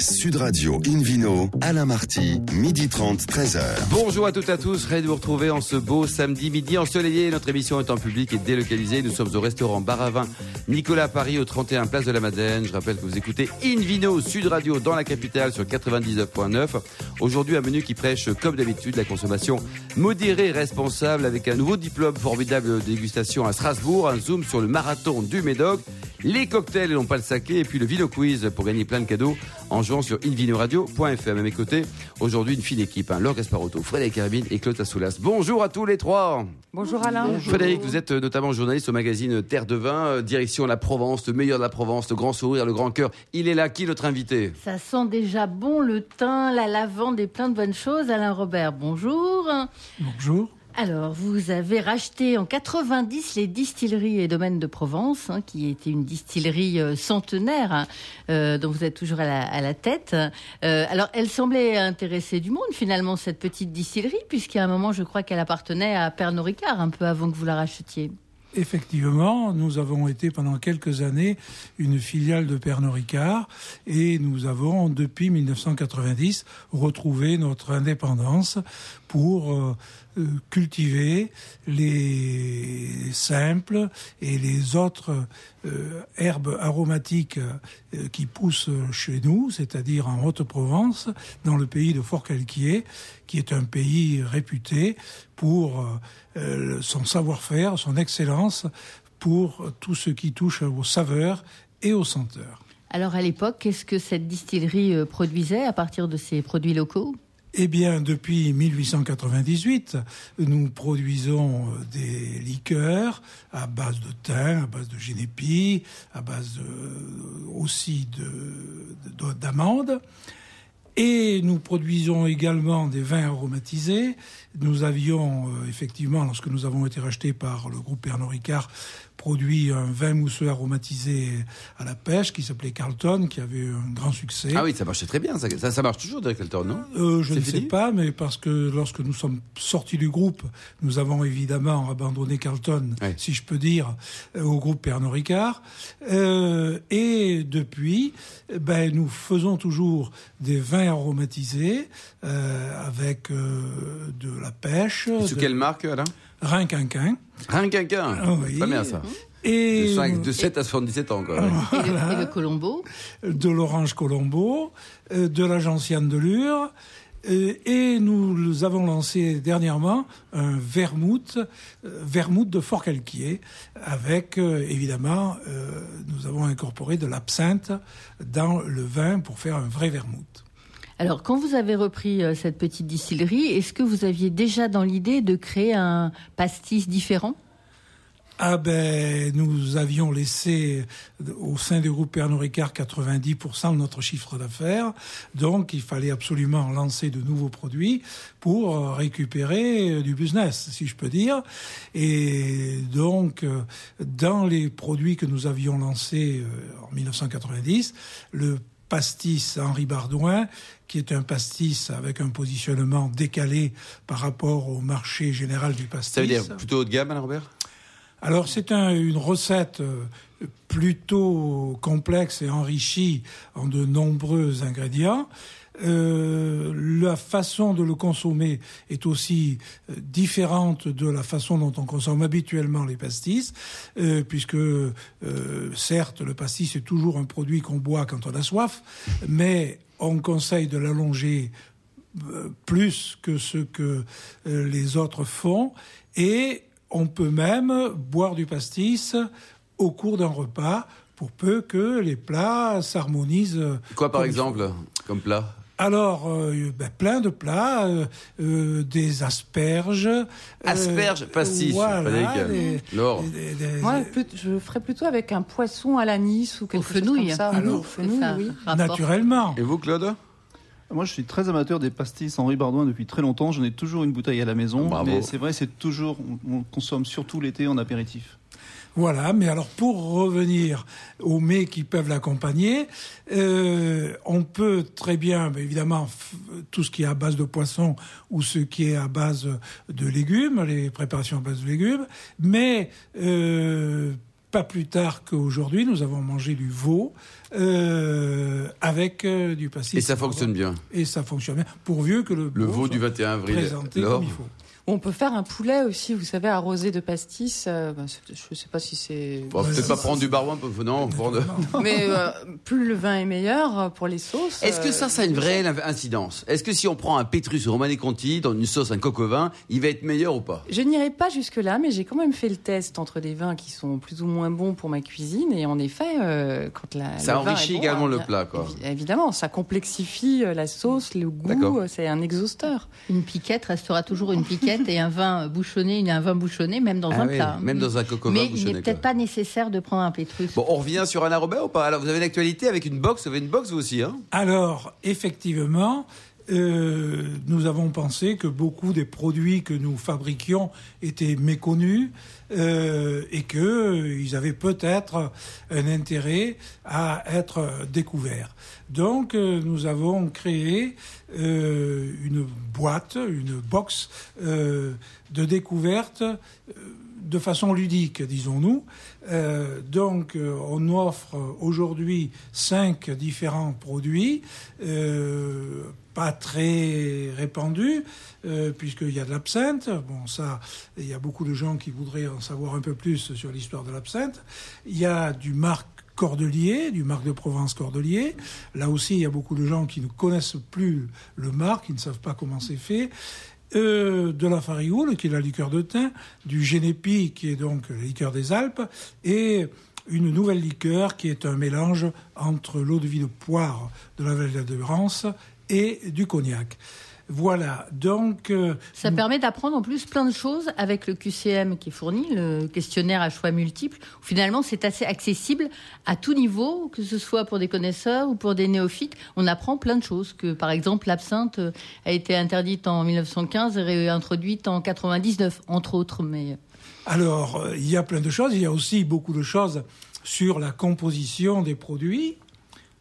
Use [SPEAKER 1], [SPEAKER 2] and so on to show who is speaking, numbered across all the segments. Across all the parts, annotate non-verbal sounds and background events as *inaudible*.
[SPEAKER 1] Sud Radio Invino, Alain Marty, midi 30, 13h.
[SPEAKER 2] Bonjour à toutes et à tous, ravi de vous retrouver en ce beau samedi midi ensoleillé. Notre émission est en public et délocalisée. Nous sommes au restaurant Baravin Nicolas Paris au 31 Place de la Madeleine. Je rappelle que vous écoutez Invino Sud Radio dans la capitale sur 99.9. Aujourd'hui, un menu qui prêche, comme d'habitude, la consommation modérée, responsable avec un nouveau diplôme formidable de dégustation à Strasbourg, un zoom sur le marathon du Médoc les cocktails et non pas le saké, et puis le Vino Quiz pour gagner plein de cadeaux en jouant sur invinoradio.fr. À mes côtés, aujourd'hui, une fine équipe, hein, Laure Gasparotto, Frédéric Carabine et Claude Assoulas. Bonjour à tous les trois.
[SPEAKER 3] Bonjour Alain.
[SPEAKER 2] Frédéric, vous êtes euh, notamment journaliste au magazine Terre de Vin, euh, direction la Provence, le meilleur de la Provence, le grand sourire, le grand cœur. Il est là, qui notre invité?
[SPEAKER 3] Ça sent déjà bon le thym, la lavande et plein de bonnes choses. Alain Robert, bonjour.
[SPEAKER 4] Bonjour.
[SPEAKER 3] Alors, vous avez racheté en 90 les distilleries et domaines de Provence, hein, qui était une distillerie euh, centenaire, hein, euh, dont vous êtes toujours à la, tête. Euh, alors, elle semblait intéresser du monde, finalement, cette petite distillerie, puisqu'à un moment, je crois qu'elle appartenait à Pernod Ricard, un peu avant que vous la rachetiez.
[SPEAKER 4] Effectivement, nous avons été pendant quelques années une filiale de Pernod Ricard et nous avons depuis 1990 retrouvé notre indépendance pour euh, cultiver les simples et les autres euh, herbes aromatiques euh, qui poussent chez nous, c'est-à-dire en Haute-Provence, dans le pays de Fort-Calquier, qui est un pays réputé pour son savoir-faire, son excellence, pour tout ce qui touche aux saveurs et aux senteurs.
[SPEAKER 3] Alors à l'époque, qu'est-ce que cette distillerie produisait à partir de ces produits locaux?
[SPEAKER 4] Eh bien, depuis 1898, nous produisons euh, des liqueurs à base de thym, à base de génépi, à base aussi d'amandes. Et nous produisons également des vins aromatisés. Nous avions euh, effectivement, lorsque nous avons été rachetés par le groupe Pernod Ricard, produit un vin mousseux aromatisé à la pêche qui s'appelait Carlton, qui avait un grand succès.
[SPEAKER 2] Ah oui, ça marchait très bien. Ça, ça, marche toujours, Carlton, non?
[SPEAKER 4] Euh, Je ne sais pas, mais parce que lorsque nous sommes sortis du groupe, nous avons évidemment abandonné Carlton, si je peux dire, euh, au groupe Pernod Ricard. Euh, et depuis, ben, nous faisons toujours des vins aromatisés euh, avec de la pêche.
[SPEAKER 2] Sous quelle marque, Alain?
[SPEAKER 4] Rinquinquin.
[SPEAKER 2] Rinquinquin ah oui. Pas bien ça. Et de, 7 à 77 ans, quoi.
[SPEAKER 3] Et, le, Colombo
[SPEAKER 4] De l'Orange Colombo, euh, de la Gentiane de Lure. Euh, et nous avons lancé dernièrement un vermouth, euh, vermouth de Fort-Calquier, avec évidemment, nous avons incorporé de l'absinthe dans le vin pour faire un vrai vermouth.
[SPEAKER 3] Alors, quand vous avez repris euh, cette petite distillerie, est-ce que vous aviez déjà dans l'idée de créer un pastis différent?
[SPEAKER 4] Ah ben, nous avions laissé au sein du groupe Pernod Ricard 90% de notre chiffre d'affaires, donc il fallait absolument lancer de nouveaux produits pour euh, récupérer euh, du business, si je peux dire. Et donc, dans les produits que nous avions lancés en 1990, le pastis Henri Bardouin, qui est un pastis avec un positionnement décalé par rapport au marché général du pastis.
[SPEAKER 2] Ça veut dire plutôt haut de gamme, Alain Robert
[SPEAKER 4] Alors c'est une recette euh, plutôt complexe et enrichie en de nombreux ingrédients. Euh, la façon de le consommer est aussi euh, différente de la façon dont on consomme habituellement les pastis, euh, puisque certes le pastis est toujours un produit qu'on boit quand on a soif, mais on conseille de l'allonger plus que ce que les autres font, et on peut même boire du pastis au cours d'un repas pour peu que les plats s'harmonisent.
[SPEAKER 2] Quoi par exemple comme plat?
[SPEAKER 4] Alors, euh, ben, plein de plats, euh, euh, des asperges.
[SPEAKER 2] Asperges, pastis. Voilà,
[SPEAKER 5] Laure. Moi, je ferais plutôt avec un poisson à l'anis ou quelque chose comme ça.
[SPEAKER 4] Alors, fenouil, oui. Naturellement.
[SPEAKER 2] Et vous, Claude?
[SPEAKER 6] Moi, je suis très amateur des pastis Henri Bardouin depuis très longtemps. J'en ai toujours une bouteille à la maison. Mais c'est vrai, c'est toujours, on consomme surtout l'été en apéritif.
[SPEAKER 4] Voilà, mais alors pour revenir aux mets qui peuvent l'accompagner, euh, on peut très bien, évidemment, tout ce qui est à base de poisson ou ce qui est à base de légumes, les préparations à base de légumes, mais euh, pas plus tard qu'aujourd'hui, nous avons mangé du veau euh, avec du pastis.
[SPEAKER 2] Et ça fonctionne bien.
[SPEAKER 4] Et ça fonctionne bien, pourvu que le,
[SPEAKER 2] le veau du 21 avril
[SPEAKER 4] présenté comme il faut.
[SPEAKER 5] On peut faire un poulet aussi, vous savez, arrosé de pastis. Euh, ben, je ne sais pas si c'est.
[SPEAKER 2] On va peut-être pas prendre du barouin, non. *laughs*
[SPEAKER 5] Mais euh, plus le vin est meilleur euh, pour les sauces.
[SPEAKER 2] Est-ce que ça, ça a une vraie incidence? Est-ce que si on prend un Pétrus Romane Conti dans une sauce, un coq au vin, il va être meilleur ou pas?
[SPEAKER 5] Je n'irai pas jusque-là, mais j'ai quand même fait le test entre des vins qui sont plus ou moins bons pour ma cuisine. Et en effet, quand la.
[SPEAKER 2] Ça enrichit également le plat, quoi.
[SPEAKER 5] Évidemment, ça complexifie la sauce, le goût. C'est un exhausteur.
[SPEAKER 3] Une piquette restera toujours une piquette *laughs* et un vin bouchonné, un vin bouchonné, même dans ah un plat.
[SPEAKER 2] Même dans un coco
[SPEAKER 3] Mais il n'est peut-être pas nécessaire de prendre un pétrus.
[SPEAKER 2] Bon, on revient sur Alain Robert ou pas? Alors, vous avez une actualité avec une box, vous avez une box vous aussi, hein?
[SPEAKER 4] Alors, effectivement, euh, nous avons pensé que beaucoup des produits que nous fabriquions étaient méconnus euh, et qu'ils euh, avaient peut-être un intérêt à être découverts. Donc nous avons créé une boîte, une box de découverte de façon ludique, disons-nous. donc, on offre aujourd'hui cinq différents produits pas très répandu, euh, puisqu'il y a de l'absinthe. Bon, ça, il y a beaucoup de gens qui voudraient en savoir un peu plus sur l'histoire de l'absinthe. Il y a du marc Cordelier, du marc de Provence Cordelier. Là aussi, il y a beaucoup de gens qui ne connaissent plus le marc, qui ne savent pas comment c'est fait. Euh, de la farioule, qui est la liqueur de thym, du génépi, qui est donc la liqueur des Alpes, et une nouvelle liqueur qui est un mélange entre l'eau de vie de poire de la vallée de Rance et du cognac. Voilà, donc... Euh,
[SPEAKER 3] Ça permet d'apprendre en plus plein de choses avec le QCM qui est fourni, le questionnaire à choix multiples. Où finalement, c'est assez accessible à tout niveau, que ce soit pour des connaisseurs ou pour des néophytes. On apprend plein de choses, que par exemple, l'absinthe a été interdite en 1915 et réintroduite en 99, entre autres. Mais...
[SPEAKER 4] Alors, euh, il y a plein de choses. Il y a aussi beaucoup de choses sur la composition des produits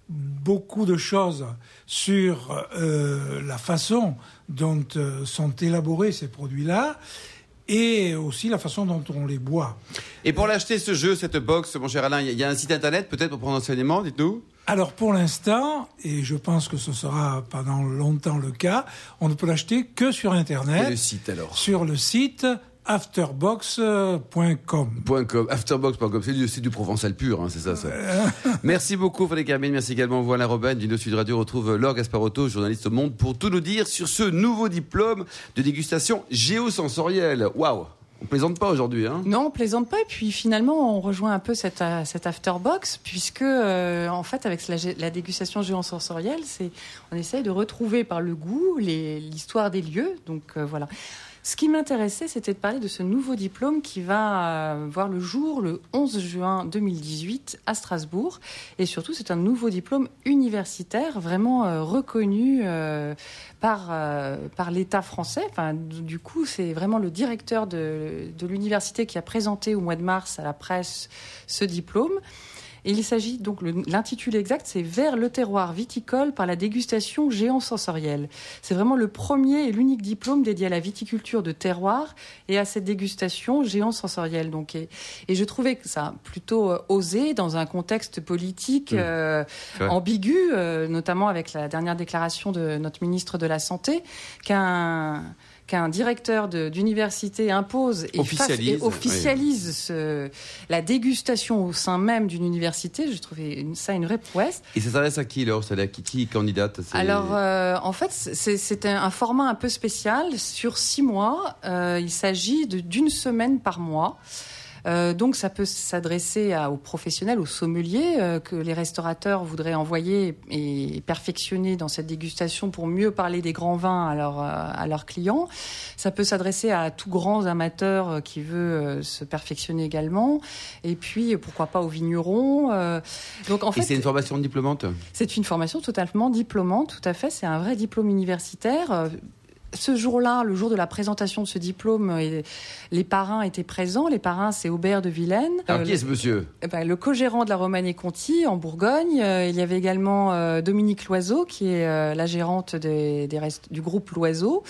[SPEAKER 4] beaucoup de choses sur euh, la façon dont euh, sont élaborés ces produits-là et aussi la façon dont on les boit.
[SPEAKER 2] Et pour l'acheter, ce jeu, cette box, mon cher Alain, il y a un site internet peut-être pour prendre enseignement, dites-nous?
[SPEAKER 4] Alors pour l'instant, et je pense que ce sera pendant longtemps le cas, on ne peut l'acheter que sur Internet.
[SPEAKER 2] Et le site alors
[SPEAKER 4] Sur le site afterbox.com.
[SPEAKER 2] Afterbox.com, c'est du, provençal pur, hein, c'est ça, ça. *laughs* merci beaucoup, Frédéric Hermine. Merci également, voilà Robin, du Sud Radio. retrouve Laure Gasparotto, journaliste au Monde, pour tout nous dire sur ce nouveau diplôme de dégustation géosensorielle. Waouh! On plaisante pas aujourd'hui, hein?
[SPEAKER 5] Non, on plaisante pas. Et puis finalement, on rejoint un peu cette, euh, cette afterbox, puisque euh, en fait, avec la, la dégustation géosensorielle, c'est on essaye de retrouver par le goût l'histoire des lieux. Donc euh, voilà. Ce qui m'intéressait, c'était de parler de ce nouveau diplôme qui va euh, voir le jour le 11 juin 2018 à Strasbourg. Et surtout, c'est un nouveau diplôme universitaire vraiment euh, reconnu euh, par, par l'État français. Du coup, c'est vraiment le directeur de, de l'université qui a présenté au mois de mars à la presse ce diplôme il s'agit donc, l'intitulé exact, c'est Vers le terroir viticole par la dégustation géant-sensorielle. C'est vraiment le premier et l'unique diplôme dédié à la viticulture de terroir et à cette dégustation géant-sensorielle. Donc, et, je trouvais que ça plutôt euh, osé dans un contexte politique euh, ambigu, euh, notamment avec la dernière déclaration de notre ministre de la Santé, qu'un qu'un directeur d'université impose et officialise, la dégustation au sein même d'une université, je trouvais ça une vraie prouesse.
[SPEAKER 2] Et ça s'adresse à qui alors C'est à qui, qui candidate
[SPEAKER 5] Alors, euh, en fait, c'est un, format un peu spécial. Sur six mois, euh, il s'agit d'une semaine par mois. Euh, donc ça peut s'adresser aux professionnels, aux sommeliers euh, que les restaurateurs voudraient envoyer et perfectionner dans cette dégustation pour mieux parler des grands vins à, euh, à leurs clients. Ça peut s'adresser à tout grands amateurs qui veut se perfectionner également. Et puis pourquoi pas aux vignerons.
[SPEAKER 2] donc en fait, et c'est une formation diplômante?
[SPEAKER 5] C'est une formation totalement diplômante, tout à fait. C'est un vrai diplôme universitaire ce jour-là, le jour de la présentation de ce diplôme, euh, les parrains étaient présents. Les parrains, c'est Aubert de Vilaine.
[SPEAKER 2] Alors, qui est ce monsieur?
[SPEAKER 5] eh ben, Le co-gérant de la Romanée Conti en Bourgogne. Euh, il y avait également euh, Dominique Loiseau, qui est la gérante des, du groupe Loiseau,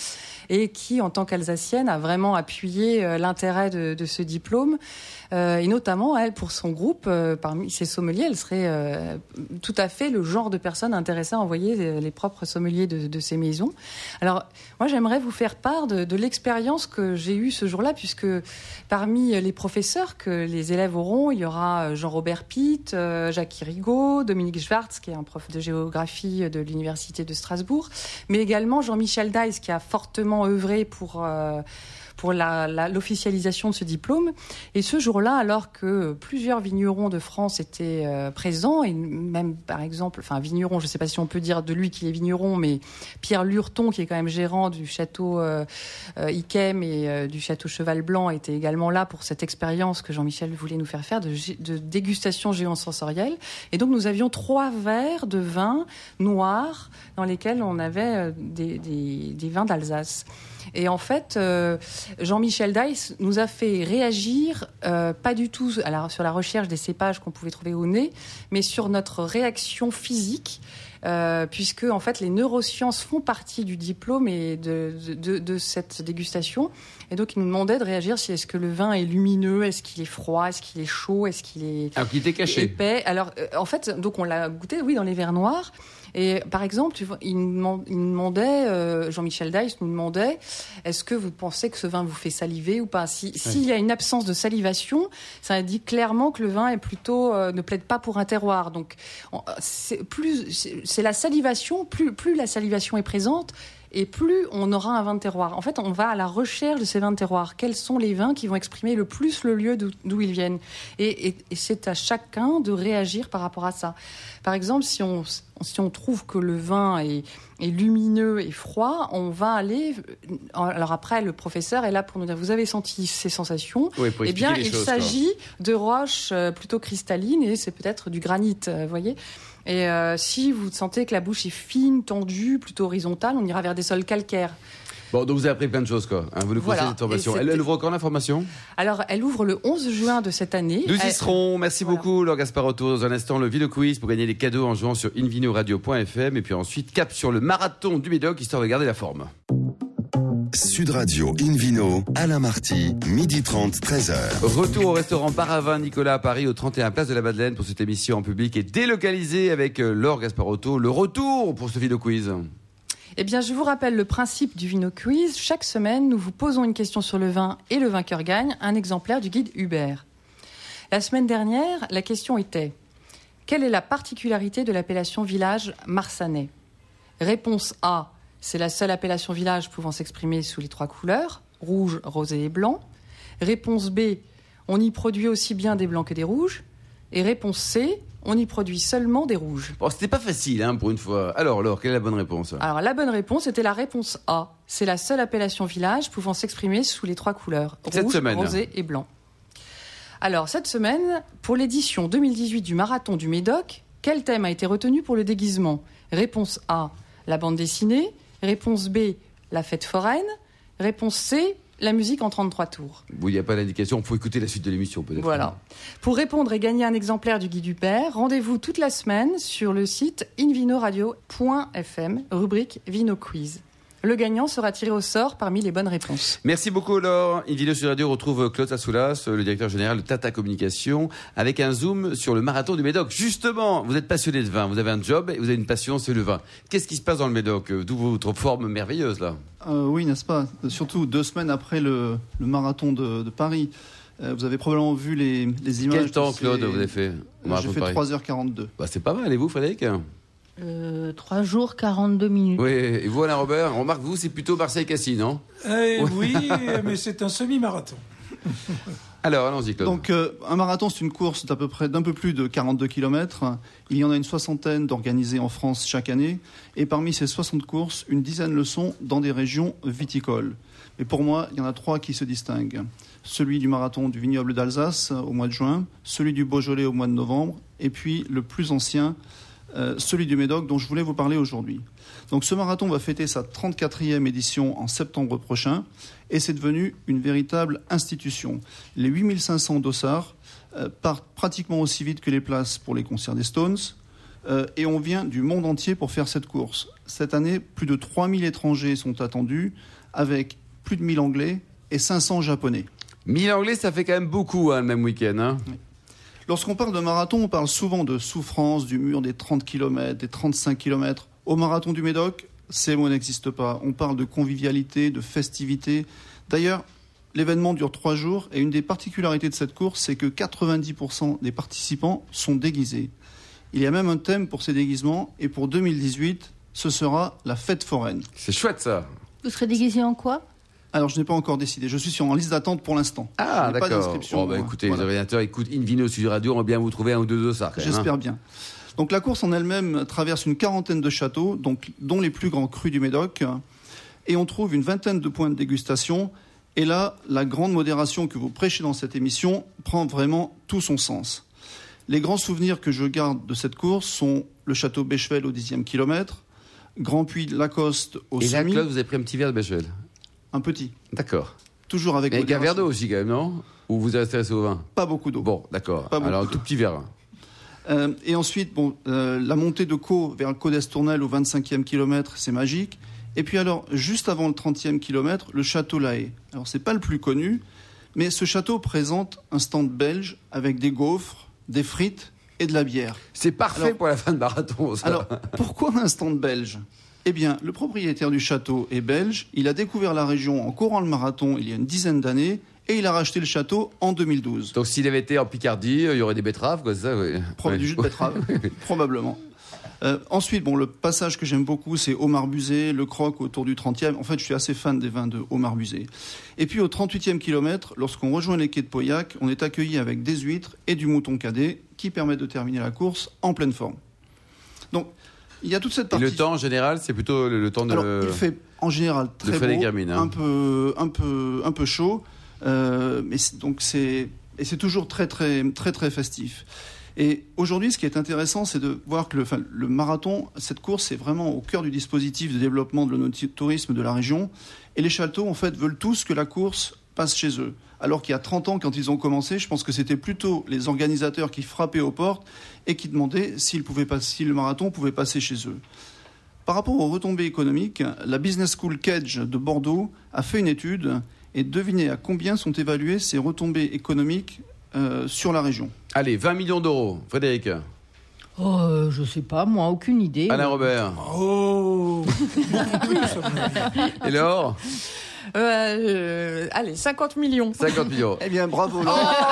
[SPEAKER 5] et qui, en tant qu'Alsacienne, a vraiment appuyé l'intérêt de, ce diplôme. Euh, et notamment, elle, pour son groupe, euh, parmi ses sommeliers, elle serait euh, tout à fait le genre de personne intéressée à envoyer les propres sommeliers de, de ces maisons. Alors, moi, j'aimerais vous faire part de, l'expérience que j'ai eue ce jour-là, puisque parmi les professeurs que les élèves auront, il y aura Jean-Robert Pitt, Jacques Rigaud, Dominique Schwartz, qui est un prof de géographie de l'Université de Strasbourg, mais également Jean-Michel Dice, qui a fortement œuvré pour pour l'officialisation de ce diplôme. Et ce jour-là, alors que plusieurs vignerons de France étaient euh, présents, et même par exemple, enfin vigneron, je ne sais pas si on peut dire de lui qu'il est vigneron, mais Pierre Lurton, qui est quand même gérant du château euh, euh Iquem et euh, du château Cheval Blanc, était également là pour cette expérience que Jean-Michel voulait nous faire faire de, de dégustation géosensorielle. Et donc nous avions trois verres de vin noir dans lesquels on avait des, des, des vins d'Alsace. Et en fait, euh, Jean-Michel Dice nous a fait réagir, euh, pas du tout sur la recherche des cépages qu'on pouvait trouver au nez, mais sur notre réaction physique. Euh, puisque en fait les neurosciences font partie du diplôme et de, de, de, cette dégustation. Et donc il nous demandait de réagir si est-ce que le vin est lumineux, est-ce qu'il est froid, est-ce qu'il est chaud, est-ce qu'il est
[SPEAKER 2] Alors qu'il était caché.
[SPEAKER 5] épais. Alors en fait donc on l'a goûté oui dans les verres noirs. Et par exemple, tu vois, il, nous demandait, euh, Jean-Michel Dice nous demandait, est-ce que vous pensez que ce vin vous fait saliver ou pas? S'il si, y a une absence de salivation, ça indique clairement que le vin est plutôt euh, ne plaide pas pour un terroir. Donc, c'est plus, c'est la salivation, plus, plus la salivation est présente, et plus on aura un vin de terroir. En fait, on va à la recherche de ces vins de terroir. Quels sont les vins qui vont exprimer le plus le lieu d'où ils viennent Et, c'est à chacun de réagir par rapport à ça. Par exemple, si on, si on trouve que le vin est, lumineux et froid, on va aller. Alors après, le professeur est là pour nous dire vous avez senti ces sensations?
[SPEAKER 2] Eh
[SPEAKER 5] bien, il s'agit de roches euh, plutôt cristallines et c'est peut-être du granit, euh, vous voyez. Et euh, si vous sentez que la bouche est fine, tendue, plutôt horizontale, on ira vers des sols calcaires.
[SPEAKER 2] Bon, donc vous avez appris plein de choses, quoi. Hein, vous nous voilà. cette formation. Elle, ouvre quand l'information?
[SPEAKER 5] Alors, elle ouvre le 11 juin de cette année.
[SPEAKER 2] Nous y serons. Merci beaucoup, Laure Gasparotto. Dans un instant, le vidéo quiz pour gagner les cadeaux en jouant sur invinoradio.fm. Et puis ensuite, cap sur le marathon du Médoc, histoire de garder la forme.
[SPEAKER 1] Sud Radio Invino, Alain Marty, midi 30, 13h.
[SPEAKER 2] Retour au restaurant Paravin Nicolas à Paris, au 31 Place de la Madeleine pour cette émission en public et délocalisée avec euh, Laure Gasparotto. Le retour pour ce vidéo quiz.
[SPEAKER 5] Eh bien, je vous rappelle le principe du Vino Quiz. Chaque semaine, nous vous posons une question sur le vin et le vainqueur gagne un exemplaire du guide Hubert. La semaine dernière, la question était Quelle est la particularité de l'appellation village marsanais? Réponse A c'est la seule appellation village pouvant s'exprimer sous les trois couleurs, rouge, rosé et blanc. Réponse B, on y produit aussi bien des blancs que des rouges. Et réponse C, on y produit seulement des rouges.
[SPEAKER 2] Bon, c'était pas facile hein, pour une fois. Alors, alors, quelle est la bonne réponse
[SPEAKER 5] Alors, la bonne réponse était la réponse A. C'est la seule appellation village pouvant s'exprimer sous les trois couleurs, rouge, rosé et blanc. Alors, cette semaine, pour l'édition 2018 du Marathon du Médoc, quel thème a été retenu pour le déguisement? Réponse A, la bande dessinée. Réponse B, la fête foraine. Réponse C, la musique en 33 tours.
[SPEAKER 2] il n'y a pas d'indication, il faut écouter la suite de l'émission peut-être.
[SPEAKER 5] Voilà. Pour répondre et gagner un exemplaire du Guide du Père, rendez-vous toute la semaine sur le site invinoradio.fm, rubrique Vino Quiz. Le gagnant sera tiré au sort parmi les bonnes réponses.
[SPEAKER 2] Merci beaucoup Laure. Invino sur Radio retrouve Claude Assoulas, le directeur général de Tata Communication, avec un zoom sur le marathon du Médoc. Justement, vous êtes passionné de vin, vous avez un job et vous avez une passion, c'est le vin. Qu'est-ce qui se passe dans le Médoc D'où votre forme merveilleuse là?
[SPEAKER 6] Euh, Oui, n'est-ce pas? Surtout deux semaines après le, marathon de, Paris. Euh, vous avez probablement vu les, images.
[SPEAKER 2] Quel temps, Claude, vous avez fait
[SPEAKER 6] J'ai fait 3h42.
[SPEAKER 2] Bah, c'est pas mal. Et vous, Frédéric?
[SPEAKER 3] 3 euh, jours, 42 minutes.
[SPEAKER 2] Oui, et vous, Alain Robert, remarque, vous, c'est plutôt Marseille-Cassis, non?
[SPEAKER 4] Eh Oui, *laughs* mais c'est un semi-marathon.
[SPEAKER 2] Alors, allons-y, Claude.
[SPEAKER 6] Donc, euh, un marathon, c'est une course d'à peu près d'un peu plus de 42 km. Il y en a une soixantaine d'organisées en France chaque année. Et parmi ces 60 courses, une dizaine le sont dans des régions viticoles. Mais pour moi, il y en a trois qui se distinguent. Celui du marathon du vignoble d'Alsace au mois de juin, celui du Beaujolais au mois de novembre, et puis le plus ancien, euh, celui du Médoc dont je voulais vous parler aujourd'hui. Donc ce marathon va fêter sa 34e édition en septembre prochain et c'est devenu une véritable institution. Les 8500 dossards euh, partent pratiquement aussi vite que les places pour les concerts des Stones euh, et on vient du monde entier pour faire cette course. Cette année, plus de 3000 étrangers sont attendus avec plus de 1000 Anglais et 500 Japonais.
[SPEAKER 2] 1000 anglais, ça fait quand même beaucoup hein, le même week-end. Hein.
[SPEAKER 6] Lorsqu'on parle de marathon, on parle souvent de souffrance, du mur des 30 km, des 35 km. Au marathon du Médoc, ces mots n'existent pas. On parle de convivialité, de festivité. D'ailleurs, l'événement dure trois jours et une des particularités de cette course, c'est que 90% des participants sont déguisés. Il y a même un thème pour ces déguisements et pour 2018, ce sera la fête foraine.
[SPEAKER 2] C'est chouette ça.
[SPEAKER 3] Vous serez déguisé en quoi?
[SPEAKER 6] Alors, je n'ai pas encore décidé. Je suis sur en liste d'attente pour l'instant.
[SPEAKER 2] Ah,
[SPEAKER 6] n'ai pas
[SPEAKER 2] d'accord.
[SPEAKER 6] d'inscription.
[SPEAKER 2] Bon, bah, écoutez,
[SPEAKER 6] Voilà.
[SPEAKER 2] les ordinateurs écoutent Invino sur Radio, on va bien vous trouver un ou deux dossards. quand même, hein.
[SPEAKER 6] J'espère bien. Donc la course en elle-même traverse une quarantaine de châteaux, donc, dont les plus grands crus du Médoc, et on trouve une vingtaine de points de dégustation. Et là, la grande modération que vous prêchez dans cette émission prend vraiment tout son sens. Les grands souvenirs que je garde de cette course sont le château Bechevel au 10e kilomètre, Grand Puy de Lacoste au
[SPEAKER 2] Et Claude, vous avez pris un petit verre de Bechevel.
[SPEAKER 6] Un petit,
[SPEAKER 2] D'accord.
[SPEAKER 6] toujours avec
[SPEAKER 2] Et un
[SPEAKER 6] modération.
[SPEAKER 2] verre d'eau aussi, quand même, non? Ou vous êtes resté au vin?
[SPEAKER 6] Pas beaucoup d'eau.
[SPEAKER 2] Bon, d'accord. Alors, un tout petit verre.
[SPEAKER 6] Euh, et ensuite, bon, euh, la montée de Caux vers le Caux d'Estournel au 25e kilomètre, c'est magique. Et puis alors, juste avant le 30e kilomètre, le château La Haye. Alors, c'est pas le plus connu, mais ce château présente un stand belge avec des gaufres, des frites et de la bière.
[SPEAKER 2] C'est parfait
[SPEAKER 6] Alors-
[SPEAKER 2] pour la fin de marathon, ça.
[SPEAKER 6] Alors, pourquoi un stand belge? Eh bien, le propriétaire du château est belge. Il a découvert la région en courant le marathon il y a une dizaine d'années et il a racheté le château en 2012.
[SPEAKER 2] Donc, s'il avait été en Picardie, il y aurait des betteraves, quoi, ça oui.
[SPEAKER 6] Du jus de betterave, *laughs* probablement. Euh, ensuite, bon, le passage que j'aime beaucoup, c'est Omar Buzet, le croc autour du 30e. En fait, je suis assez fan des vins de Omar Buzet. Et puis, au 38e kilomètre, lorsqu'on rejoint les quais de Pauillac, on est accueilli avec des huîtres et du mouton cadet qui permettent de terminer la course en pleine forme. Donc, il y a toute cette
[SPEAKER 2] Et
[SPEAKER 6] partie.
[SPEAKER 2] le temps en général, c'est plutôt le, le temps de.
[SPEAKER 6] Alors, il fait en général très beau,
[SPEAKER 2] hein.
[SPEAKER 6] un peu, un peu, un peu chaud, euh, mais donc c'est et c'est toujours très, très, très, très festif. Et aujourd'hui, ce qui est intéressant, c'est de voir que le, enfin, le marathon, cette course, est vraiment au cœur du dispositif de développement de l'onotourisme de la région. Et les châteaux, en fait, veulent tous que la course passe chez eux. Alors qu'il y a 30 ans, quand ils ont commencé, je pense que c'était plutôt les organisateurs qui frappaient aux portes et qui demandaient s'ils pouvaient pas, si le marathon pouvait passer chez eux. Par rapport aux retombées économiques, la Business School Cage de Bordeaux a fait une étude et devinez à combien sont évaluées ces retombées économiques euh, sur la région.
[SPEAKER 2] Allez, 20 millions d'euros. Frédéric.
[SPEAKER 3] Oh, euh, je sais pas, moi, aucune idée.
[SPEAKER 2] Alain Robert.
[SPEAKER 4] Oh Plus. *laughs* *laughs*
[SPEAKER 2] Et Laure
[SPEAKER 5] Euh, euh, allez, 50 millions.
[SPEAKER 2] 50 millions.
[SPEAKER 6] Eh bien, bravo
[SPEAKER 2] Oh,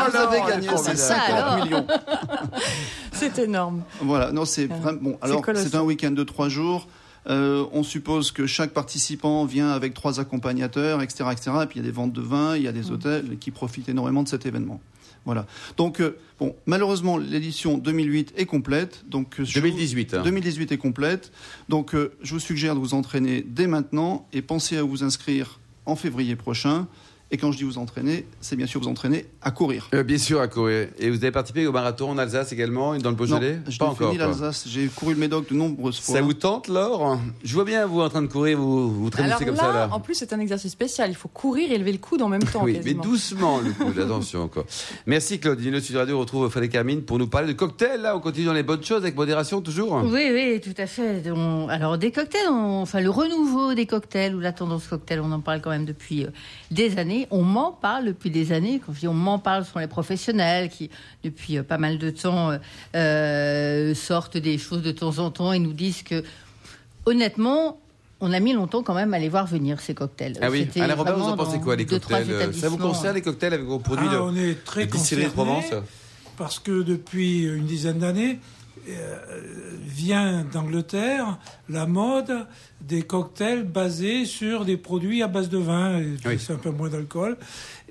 [SPEAKER 6] vous avez gagné ces
[SPEAKER 2] formidable.
[SPEAKER 6] 50
[SPEAKER 3] Alors.
[SPEAKER 6] millions. *laughs*
[SPEAKER 5] C'est énorme.
[SPEAKER 6] Voilà, non, c'est vraiment bon. Alors, c'est un week-end de trois jours. Euh, on suppose que chaque participant vient avec trois accompagnateurs, etc., etc. Et puis il y a des ventes de vin, il y a des hôtels qui profitent énormément de cet événement. Voilà. Donc, euh, bon, malheureusement, l'édition 2008 est complète. Donc, euh, je vous-
[SPEAKER 2] 2018. hein.
[SPEAKER 6] 2018 est complète. Donc, euh, je vous suggère de vous entraîner dès maintenant et pensez à vous inscrire en février prochain. Et quand je dis vous entraîner, c'est bien sûr vous entraîner à courir.
[SPEAKER 2] Euh, bien sûr, à courir. Et vous avez participé au marathon en Alsace également, dans le
[SPEAKER 6] Non,
[SPEAKER 2] Beaujolais
[SPEAKER 6] je
[SPEAKER 2] Pas encore.
[SPEAKER 6] l'Alsace. J'ai couru le Médoc de nombreuses fois.
[SPEAKER 2] Ça vous tente, Laure Je vois bien vous en train de courir, vous vous trémoussez comme
[SPEAKER 5] là,
[SPEAKER 2] ça là.
[SPEAKER 5] en plus, c'est un exercice spécial. Il faut courir et lever le coude en même temps.
[SPEAKER 2] Oui, mais doucement le coup, *laughs* attention quoi. Merci Claude. Dino Sud Radio retrouve Frédéric Hermine pour nous parler de cocktails. Là, on continue dans les bonnes choses avec modération toujours.
[SPEAKER 3] Oui, oui, tout à fait. On- alors, des cocktails, on- enfin, le renouveau des cocktails ou la tendance cocktail, on en parle quand même depuis euh, des années. On m'en parle depuis des années. Quand je dis on m'en parle, ce sont les professionnels qui, depuis euh, pas mal de temps, euh, euh, sortent des choses de temps en temps et nous disent que, honnêtement, on a mis longtemps quand même à les voir venir, ces cocktails.
[SPEAKER 2] Ah oui,
[SPEAKER 3] C'était
[SPEAKER 2] Alain Robert, vous en pensez quoi les cocktails Ça vous concerne les cocktails avec vos produits
[SPEAKER 4] Ah,
[SPEAKER 2] de,
[SPEAKER 4] on est très
[SPEAKER 2] de de Provence
[SPEAKER 4] parce que depuis une dizaine d'années euh, vient d'Angleterre la mode des cocktails basés sur des produits à base de vin,
[SPEAKER 2] Oui.
[SPEAKER 4] c'est un peu moins d'alcool.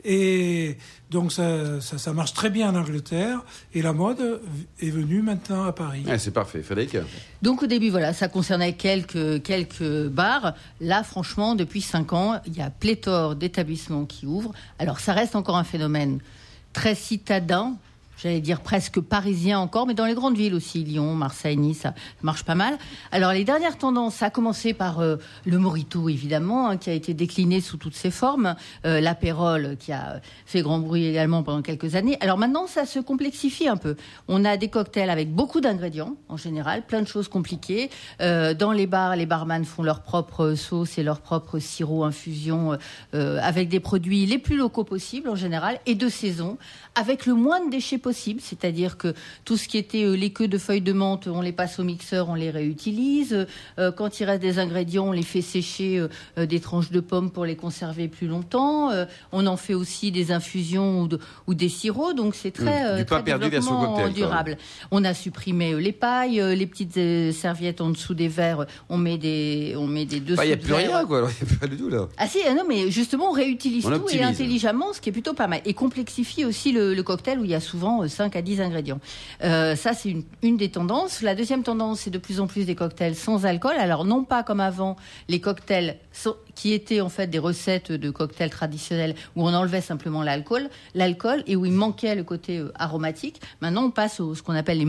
[SPEAKER 4] Et donc ça, ça, ça marche très bien en Angleterre et la mode est venue maintenant à Paris.
[SPEAKER 2] Ah, C'est parfait, Frédéric.
[SPEAKER 3] Donc au début, voilà, ça concernait quelques, quelques bars. Là, franchement, depuis cinq ans, il y a pléthore d'établissements qui ouvrent. Alors ça reste encore un phénomène très citadin, j'allais dire presque parisien encore, mais dans les grandes villes aussi, Lyon, Marseille, Nice, ça marche pas mal. Alors les dernières tendances, ça a commencé par euh, le morito évidemment, hein, qui a été décliné sous toutes ses formes, euh, l'apérole qui a fait grand bruit également pendant quelques années. Alors maintenant, ça se complexifie un peu. On a des cocktails avec beaucoup d'ingrédients en général, plein de choses compliquées. Euh, dans les bars, les barman font leur propre sauce et leur propre sirop infusion avec des produits les plus locaux possibles en général et de saison, avec le moins de déchets possible, c'est-à-dire que tout ce qui était euh, les queues de feuilles de menthe, on les passe au mixeur, on les réutilise. Euh, quand il reste des ingrédients, on les fait sécher euh, des tranches de pommes pour les conserver plus longtemps. on en fait aussi des infusions ou, des sirops, donc c'est très,
[SPEAKER 2] mmh. perdu
[SPEAKER 3] durable. On a supprimé les pailles, les petites serviettes en dessous des verres, on met des, on met des
[SPEAKER 2] dessous. Il n'y *laughs* a plus rien, quoi. Il n'y a pas du tout là.
[SPEAKER 3] Ah si, non, mais justement, on réutilise tout et intelligemment, ce qui est plutôt pas mal. Et complexifie aussi le, le cocktail où il y a souvent 5 à 10 ingrédients. Euh, ça, c'est une, des tendances. La deuxième tendance, c'est de plus en plus des cocktails sans alcool. Alors, non pas comme avant, les cocktails qui étaient en fait des recettes de cocktails traditionnels où on enlevait simplement l'alcool, l'alcool et où il manquait le côté euh, aromatique. Maintenant, on passe au ce qu'on appelle les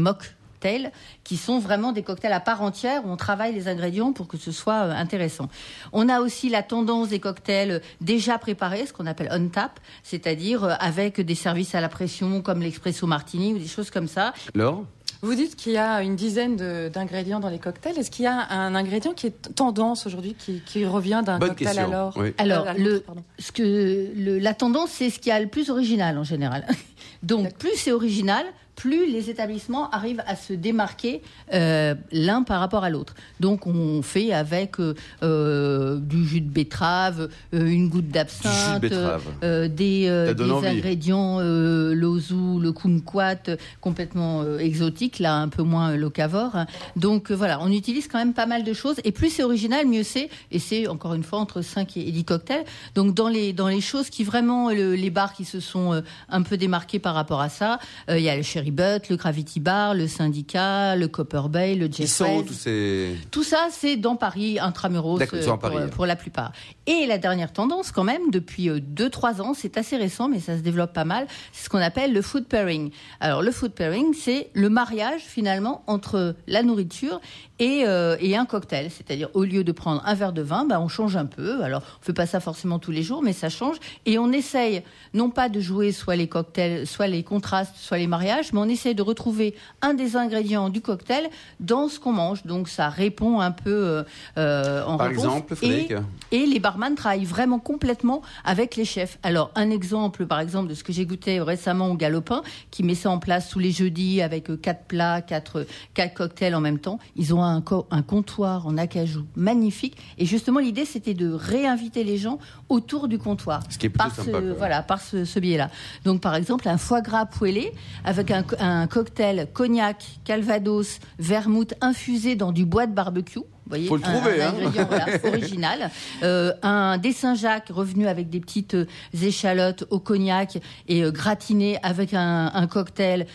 [SPEAKER 3] qui sont vraiment des cocktails à part entière où on travaille les ingrédients pour que ce soit euh, intéressant. On a aussi la tendance des cocktails déjà préparés, ce qu'on appelle on tap, c'est-à-dire euh, avec des services à la pression comme l'expresso martini ou des choses comme ça.
[SPEAKER 2] Laure?
[SPEAKER 5] Vous dites qu'il y a une dizaine d'ingrédients dans les cocktails. Est-ce qu'il y a un ingrédient qui est tendance aujourd'hui, qui, revient d'un cocktail alors
[SPEAKER 3] Alors, le, ce que, la tendance, c'est ce qui a le plus original en général. *laughs* Donc, plus c'est original, plus les établissements arrivent à se démarquer euh, l'un par rapport à l'autre. Donc on fait avec euh, euh, du jus de betterave, une goutte d'absinthe, des, des ingrédients, l'ozu, le kumquat, complètement exotiques, là un peu moins locavore. Donc voilà, on utilise quand même pas mal de choses. Et plus c'est original, mieux c'est. Et c'est encore une fois entre 5 et 10 cocktails. Donc dans les, dans les choses qui vraiment, les bars qui se sont un peu démarqués par rapport à ça, il y a le chéri le Gravity Bar, le Syndicat, le Copper Bay, le Jet
[SPEAKER 2] tous ces...
[SPEAKER 3] Tout ça, c'est dans Paris, intramuros, euh, pour, pour, la plupart. Et la dernière tendance, quand même, depuis 2-3 euh, ans, c'est assez récent, mais ça se développe pas mal, c'est ce qu'on appelle le food pairing. Alors, le food pairing, c'est le mariage, finalement, entre la nourriture et, euh, et un cocktail. C'est-à-dire, au lieu de prendre un verre de vin, bah, on change un peu. Alors, on fait pas ça forcément tous les jours, mais ça change. Et on essaye, non pas de jouer soit les cocktails, soit les contrastes, soit les mariages, mais on essaie de retrouver un des ingrédients du cocktail dans ce qu'on mange. Donc ça répond un peu euh, euh en
[SPEAKER 2] Par exemple,
[SPEAKER 3] et, et, les barman travaillent vraiment complètement avec les chefs. Alors un exemple, par exemple, de ce que j'ai goûté récemment au Galopin, qui met ça en place tous les jeudis avec euh, quatre plats, quatre, quatre cocktails en même temps. Ils ont un, un comptoir en acajou magnifique. Et justement, l'idée, c'était de réinviter les gens autour du comptoir.
[SPEAKER 2] Ce qui est par sympa,
[SPEAKER 3] ce, Voilà, par ce, ce biais-là. Donc, par exemple, un foie gras poêlé avec un un cocktail cognac, calvados, vermouth infusé dans du bois de barbecue.
[SPEAKER 2] Vous voyez, Faut le trouver,
[SPEAKER 3] un, hein. *laughs* original. Euh, un des Saint-Jacques revenu avec des petites euh, échalotes au cognac et euh, gratiné avec un, cocktail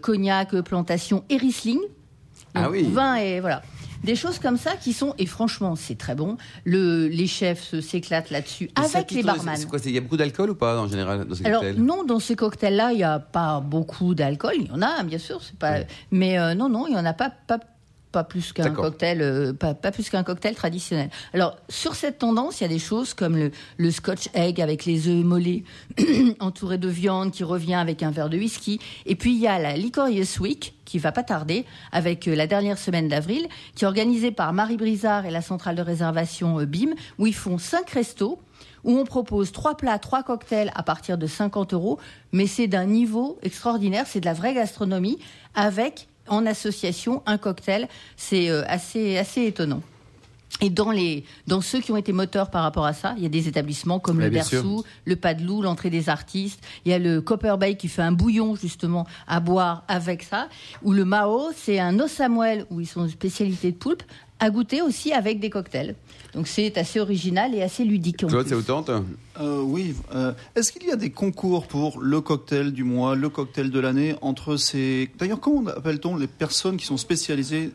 [SPEAKER 3] cognac plantation et Riesling.
[SPEAKER 2] ah oui.
[SPEAKER 3] Vin et voilà. Des choses comme ça qui sont, et franchement, c'est très bon. Le, les chefs s'éclatent là-dessus avec les barman.
[SPEAKER 2] Il y a beaucoup d'alcool ou pas en général dans ces
[SPEAKER 3] Alors, non, dans ces cocktails-là, il n'y a pas beaucoup d'alcool. Il y en a, bien sûr, c'est pas. Mais euh, non, non, il n'y en a pas, pas pas plus qu'un cocktail, euh, pas, plus qu'un cocktail traditionnel. Alors sur cette tendance, il y a des choses comme le, le Scotch egg avec les œufs mollets *clears throat* entourés de viande qui revient avec un verre de whisky. Et puis il y a la Licorious Week qui va pas tarder avec euh, la dernière semaine d'avril, qui est organisée par Marie Brizard et la centrale de réservation euh, BIM, où ils font cinq restos où on propose trois plats, trois cocktails à partir de 50 euros, mais c'est d'un niveau extraordinaire, c'est de la vraie gastronomie avec en association un cocktail. C'est euh, assez, assez étonnant. Et dans, les, dans ceux qui ont été moteurs par rapport à ça, il y a des établissements comme le Bersou, le Padelou, l'entrée des artistes. Il y a le Copper Bay qui fait un bouillon justement à boire avec ça. Ou le Mao, c'est un os Samuel où ils sont une spécialité de poulpe à goûter aussi avec des cocktails. Donc c'est assez original et assez ludique.
[SPEAKER 2] Claude, c'est autant
[SPEAKER 6] euh, Oui. Euh, est-ce qu'il y a des concours pour le cocktail du mois, le cocktail de l'année entre ces... D'ailleurs, comment appelle-t-on les personnes qui sont spécialisées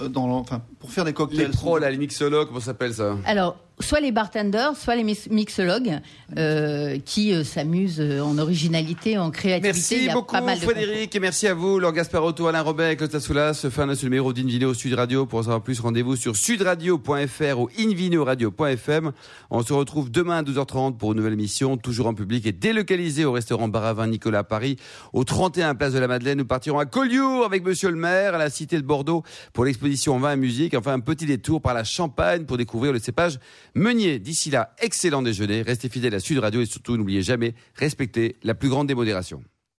[SPEAKER 6] euh, dans, enfin, pour faire des cocktails?
[SPEAKER 2] Les pros, là, les mixologues, comment ça s'appelle ça?
[SPEAKER 3] Alors, soit les bartenders, soit les mixologues euh, qui euh, s'amusent en originalité, en créativité.
[SPEAKER 2] Merci beaucoup Frédéric et merci à vous, Laure Gasparotto, Alain Robert et Claude Tassoulas. Fin de ce numéro d'Invino Sud Radio. Pour en savoir plus, rendez-vous sur sudradio.fr ou invinoradio.fm. On se retrouve demain à 12h30 pour une nouvelle émission, toujours en public et délocalisée au restaurant Baravin Nicolas à Paris, au 31 Place de la Madeleine. Nous partirons à Collioure avec Monsieur le maire, à la Cité de Bordeaux pour l'exposition Vin et Musique. Enfin, un petit détour par la Champagne pour découvrir le cépage Meunier. D'ici là, excellent déjeuner. Restez fidèles à Sud Radio et surtout, n'oubliez jamais, respectez la plus grande démodération.